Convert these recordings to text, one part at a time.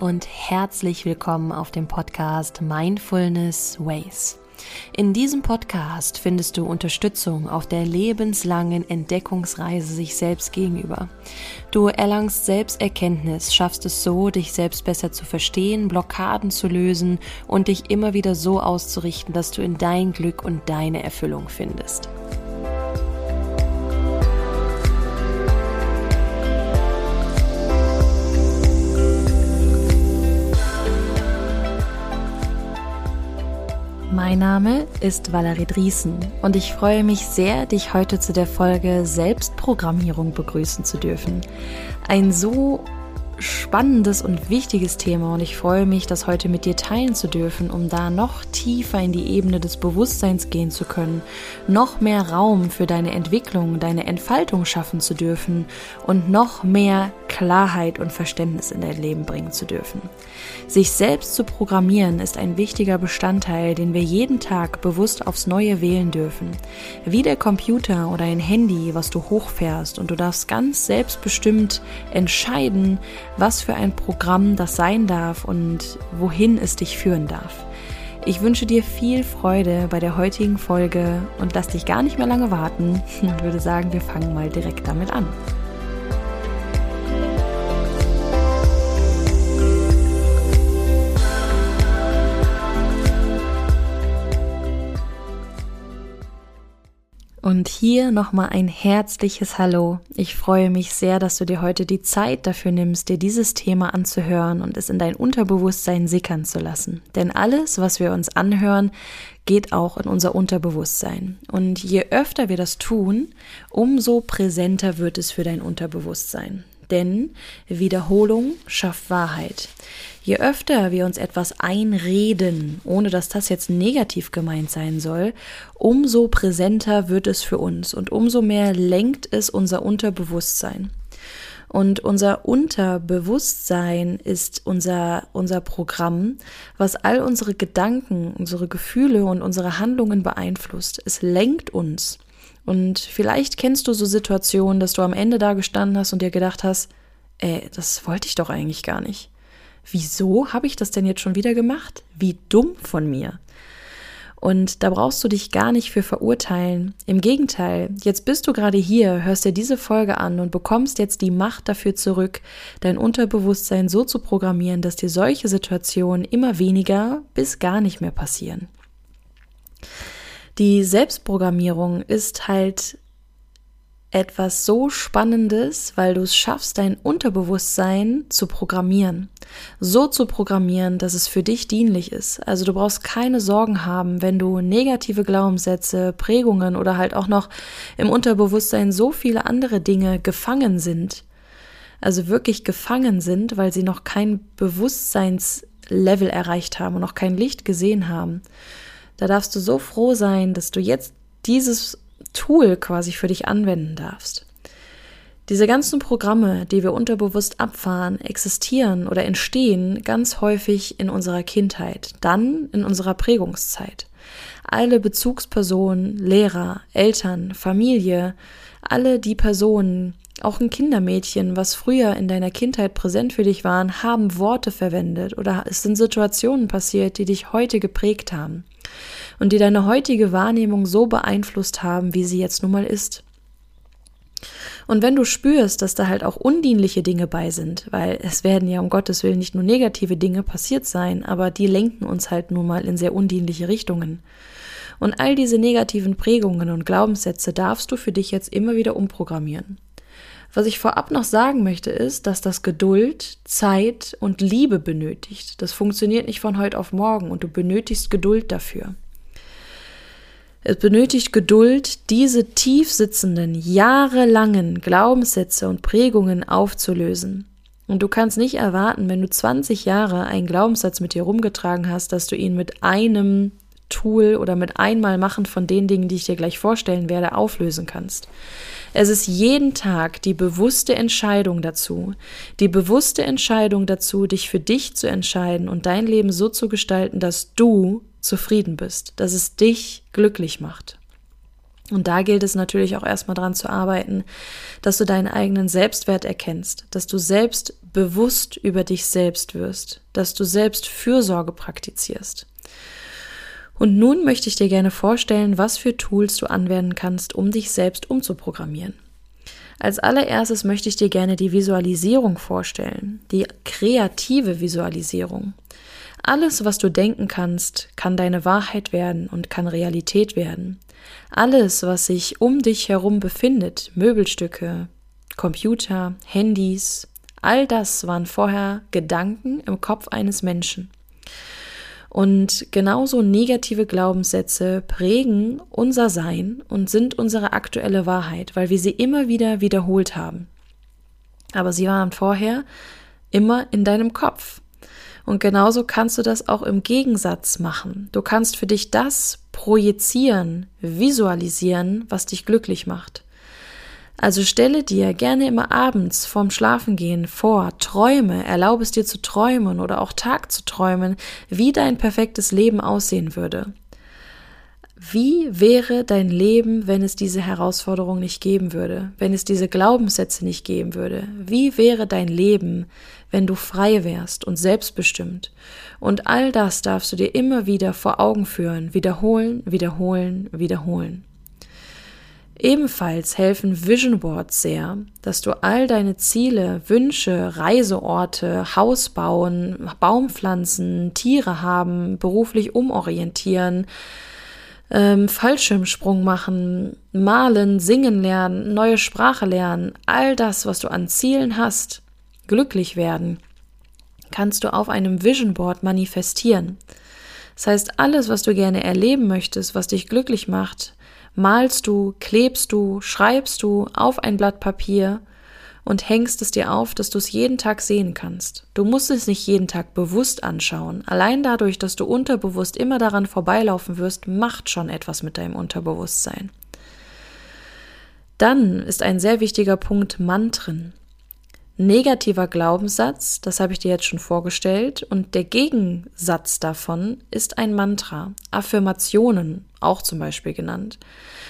und herzlich willkommen auf dem Podcast Mindfulness Ways. In diesem Podcast findest du Unterstützung auf der lebenslangen Entdeckungsreise sich selbst gegenüber. Du erlangst Selbsterkenntnis, schaffst es so, dich selbst besser zu verstehen, Blockaden zu lösen und dich immer wieder so auszurichten, dass du in dein Glück und deine Erfüllung findest. Mein Name ist Valerie Driesen und ich freue mich sehr, dich heute zu der Folge Selbstprogrammierung begrüßen zu dürfen. Ein so spannendes und wichtiges Thema und ich freue mich, das heute mit dir teilen zu dürfen, um da noch tiefer in die Ebene des Bewusstseins gehen zu können, noch mehr Raum für deine Entwicklung, deine Entfaltung schaffen zu dürfen und noch mehr Klarheit und Verständnis in dein Leben bringen zu dürfen. Sich selbst zu programmieren ist ein wichtiger Bestandteil, den wir jeden Tag bewusst aufs Neue wählen dürfen. Wie der Computer oder ein Handy, was du hochfährst und du darfst ganz selbstbestimmt entscheiden, was für ein Programm das sein darf und wohin es dich führen darf. Ich wünsche dir viel Freude bei der heutigen Folge und lass dich gar nicht mehr lange warten. Ich würde sagen, wir fangen mal direkt damit an. Und hier nochmal ein herzliches Hallo. Ich freue mich sehr, dass du dir heute die Zeit dafür nimmst, dir dieses Thema anzuhören und es in dein Unterbewusstsein sickern zu lassen. Denn alles, was wir uns anhören, geht auch in unser Unterbewusstsein. Und je öfter wir das tun, umso präsenter wird es für dein Unterbewusstsein. Denn Wiederholung schafft Wahrheit. Je öfter wir uns etwas einreden, ohne dass das jetzt negativ gemeint sein soll, umso präsenter wird es für uns und umso mehr lenkt es unser Unterbewusstsein. Und unser Unterbewusstsein ist unser, unser Programm, was all unsere Gedanken, unsere Gefühle und unsere Handlungen beeinflusst. Es lenkt uns. Und vielleicht kennst du so Situationen, dass du am Ende da gestanden hast und dir gedacht hast, ey, das wollte ich doch eigentlich gar nicht wieso habe ich das denn jetzt schon wieder gemacht? Wie dumm von mir. Und da brauchst du dich gar nicht für verurteilen. Im Gegenteil, jetzt bist du gerade hier, hörst dir diese Folge an und bekommst jetzt die Macht dafür zurück, dein Unterbewusstsein so zu programmieren, dass dir solche Situationen immer weniger bis gar nicht mehr passieren. Die Selbstprogrammierung ist halt etwas so Spannendes, weil du es schaffst, dein Unterbewusstsein zu programmieren. So zu programmieren, dass es für dich dienlich ist. Also du brauchst keine Sorgen haben, wenn du negative Glaubenssätze, Prägungen oder halt auch noch im Unterbewusstsein so viele andere Dinge gefangen sind. Also wirklich gefangen sind, weil sie noch kein Bewusstseinslevel erreicht haben und noch kein Licht gesehen haben. Da darfst du so froh sein, dass du jetzt dieses Tool quasi für dich anwenden darfst. Diese ganzen Programme, die wir unterbewusst abfahren, existieren oder entstehen ganz häufig in unserer Kindheit, dann in unserer Prägungszeit. Alle Bezugspersonen, Lehrer, Eltern, Familie, alle die Personen, auch ein Kindermädchen, was früher in deiner Kindheit präsent für dich waren, haben Worte verwendet oder es sind Situationen passiert, die dich heute geprägt haben und die deine heutige Wahrnehmung so beeinflusst haben, wie sie jetzt nun mal ist. Und wenn du spürst, dass da halt auch undienliche Dinge bei sind, weil es werden ja um Gottes Willen nicht nur negative Dinge passiert sein, aber die lenken uns halt nun mal in sehr undienliche Richtungen. Und all diese negativen Prägungen und Glaubenssätze darfst du für dich jetzt immer wieder umprogrammieren. Was ich vorab noch sagen möchte, ist, dass das Geduld, Zeit und Liebe benötigt. Das funktioniert nicht von heute auf morgen und du benötigst Geduld dafür. Es benötigt Geduld, diese tief sitzenden, jahrelangen Glaubenssätze und Prägungen aufzulösen. Und du kannst nicht erwarten, wenn du 20 Jahre einen Glaubenssatz mit dir rumgetragen hast, dass du ihn mit einem Tool oder mit einmal machen von den Dingen, die ich dir gleich vorstellen werde, auflösen kannst. Es ist jeden Tag die bewusste Entscheidung dazu, die bewusste Entscheidung dazu, dich für dich zu entscheiden und dein Leben so zu gestalten, dass du zufrieden bist, dass es dich glücklich macht. Und da gilt es natürlich auch erstmal dran zu arbeiten, dass du deinen eigenen Selbstwert erkennst, dass du selbst bewusst über dich selbst wirst, dass du selbst Fürsorge praktizierst. Und nun möchte ich dir gerne vorstellen, was für Tools du anwenden kannst, um dich selbst umzuprogrammieren. Als allererstes möchte ich dir gerne die Visualisierung vorstellen, die kreative Visualisierung. Alles, was du denken kannst, kann deine Wahrheit werden und kann Realität werden. Alles, was sich um dich herum befindet, Möbelstücke, Computer, Handys, all das waren vorher Gedanken im Kopf eines Menschen. Und genauso negative Glaubenssätze prägen unser Sein und sind unsere aktuelle Wahrheit, weil wir sie immer wieder wiederholt haben. Aber sie waren vorher immer in deinem Kopf. Und genauso kannst du das auch im Gegensatz machen. Du kannst für dich das projizieren, visualisieren, was dich glücklich macht. Also stelle dir gerne immer abends vorm Schlafengehen vor, träume, erlaube es dir zu träumen oder auch Tag zu träumen, wie dein perfektes Leben aussehen würde. Wie wäre dein Leben, wenn es diese Herausforderung nicht geben würde, wenn es diese Glaubenssätze nicht geben würde? Wie wäre dein Leben, wenn du frei wärst und selbstbestimmt? Und all das darfst du dir immer wieder vor Augen führen, wiederholen, wiederholen, wiederholen. Ebenfalls helfen Vision Boards sehr, dass du all deine Ziele, Wünsche, Reiseorte, Haus bauen, Baumpflanzen, Tiere haben, beruflich umorientieren, ähm, Fallschirmsprung machen, malen, singen lernen, neue Sprache lernen, all das, was du an Zielen hast, glücklich werden, kannst du auf einem Vision Board manifestieren. Das heißt, alles, was du gerne erleben möchtest, was dich glücklich macht, malst du, klebst du, schreibst du auf ein Blatt Papier und hängst es dir auf, dass du es jeden Tag sehen kannst. Du musst es nicht jeden Tag bewusst anschauen. Allein dadurch, dass du unterbewusst immer daran vorbeilaufen wirst, macht schon etwas mit deinem Unterbewusstsein. Dann ist ein sehr wichtiger Punkt Mantren negativer Glaubenssatz, das habe ich dir jetzt schon vorgestellt, und der Gegensatz davon ist ein Mantra, Affirmationen auch zum Beispiel genannt.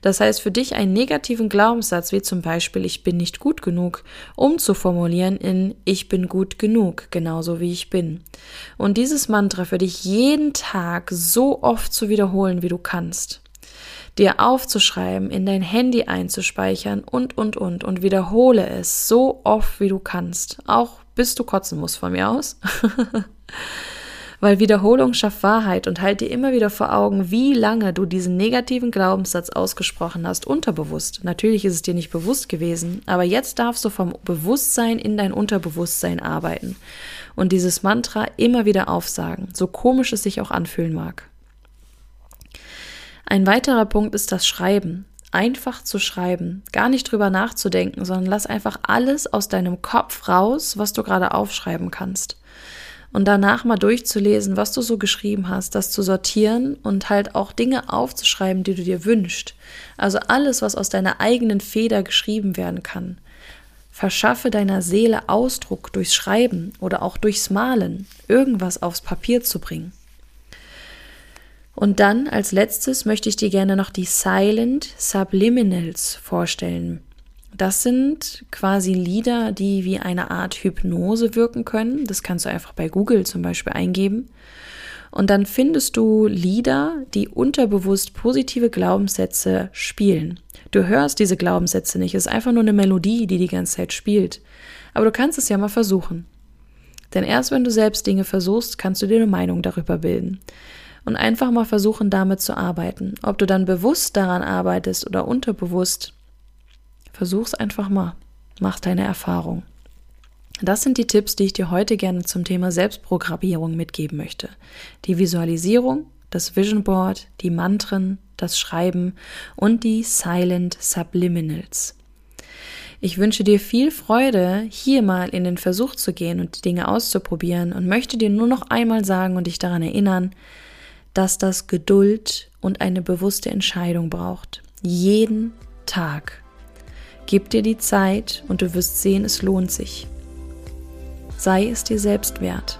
Das heißt, für dich einen negativen Glaubenssatz wie zum Beispiel ich bin nicht gut genug, umzuformulieren in ich bin gut genug, genauso wie ich bin. Und dieses Mantra für dich jeden Tag so oft zu wiederholen, wie du kannst dir aufzuschreiben, in dein Handy einzuspeichern und, und, und und wiederhole es so oft, wie du kannst. Auch bis du kotzen musst von mir aus. Weil Wiederholung schafft Wahrheit und halt dir immer wieder vor Augen, wie lange du diesen negativen Glaubenssatz ausgesprochen hast, unterbewusst. Natürlich ist es dir nicht bewusst gewesen, aber jetzt darfst du vom Bewusstsein in dein Unterbewusstsein arbeiten und dieses Mantra immer wieder aufsagen, so komisch es sich auch anfühlen mag. Ein weiterer Punkt ist das Schreiben. Einfach zu schreiben, gar nicht drüber nachzudenken, sondern lass einfach alles aus deinem Kopf raus, was du gerade aufschreiben kannst. Und danach mal durchzulesen, was du so geschrieben hast, das zu sortieren und halt auch Dinge aufzuschreiben, die du dir wünschst. Also alles, was aus deiner eigenen Feder geschrieben werden kann. Verschaffe deiner Seele Ausdruck durchs Schreiben oder auch durchs Malen, irgendwas aufs Papier zu bringen. Und dann als letztes möchte ich dir gerne noch die Silent Subliminals vorstellen. Das sind quasi Lieder, die wie eine Art Hypnose wirken können. Das kannst du einfach bei Google zum Beispiel eingeben. Und dann findest du Lieder, die unterbewusst positive Glaubenssätze spielen. Du hörst diese Glaubenssätze nicht. Es ist einfach nur eine Melodie, die die ganze Zeit spielt. Aber du kannst es ja mal versuchen. Denn erst wenn du selbst Dinge versuchst, kannst du dir eine Meinung darüber bilden und einfach mal versuchen, damit zu arbeiten. Ob du dann bewusst daran arbeitest oder unterbewusst, versuch's einfach mal. Mach deine Erfahrung. Das sind die Tipps, die ich dir heute gerne zum Thema Selbstprogrammierung mitgeben möchte. Die Visualisierung, das Vision Board, die Mantren, das Schreiben und die Silent Subliminals. Ich wünsche dir viel Freude, hier mal in den Versuch zu gehen und die Dinge auszuprobieren und möchte dir nur noch einmal sagen und dich daran erinnern, dass das Geduld und eine bewusste Entscheidung braucht. Jeden Tag. Gib dir die Zeit und du wirst sehen, es lohnt sich. Sei es dir selbst wert.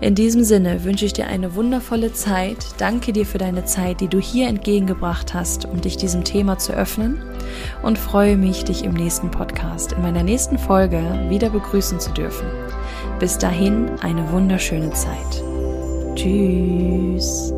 In diesem Sinne wünsche ich dir eine wundervolle Zeit. Danke dir für deine Zeit, die du hier entgegengebracht hast, um dich diesem Thema zu öffnen und freue mich, dich im nächsten Podcast, in meiner nächsten Folge wieder begrüßen zu dürfen. Bis dahin eine wunderschöne Zeit. juice.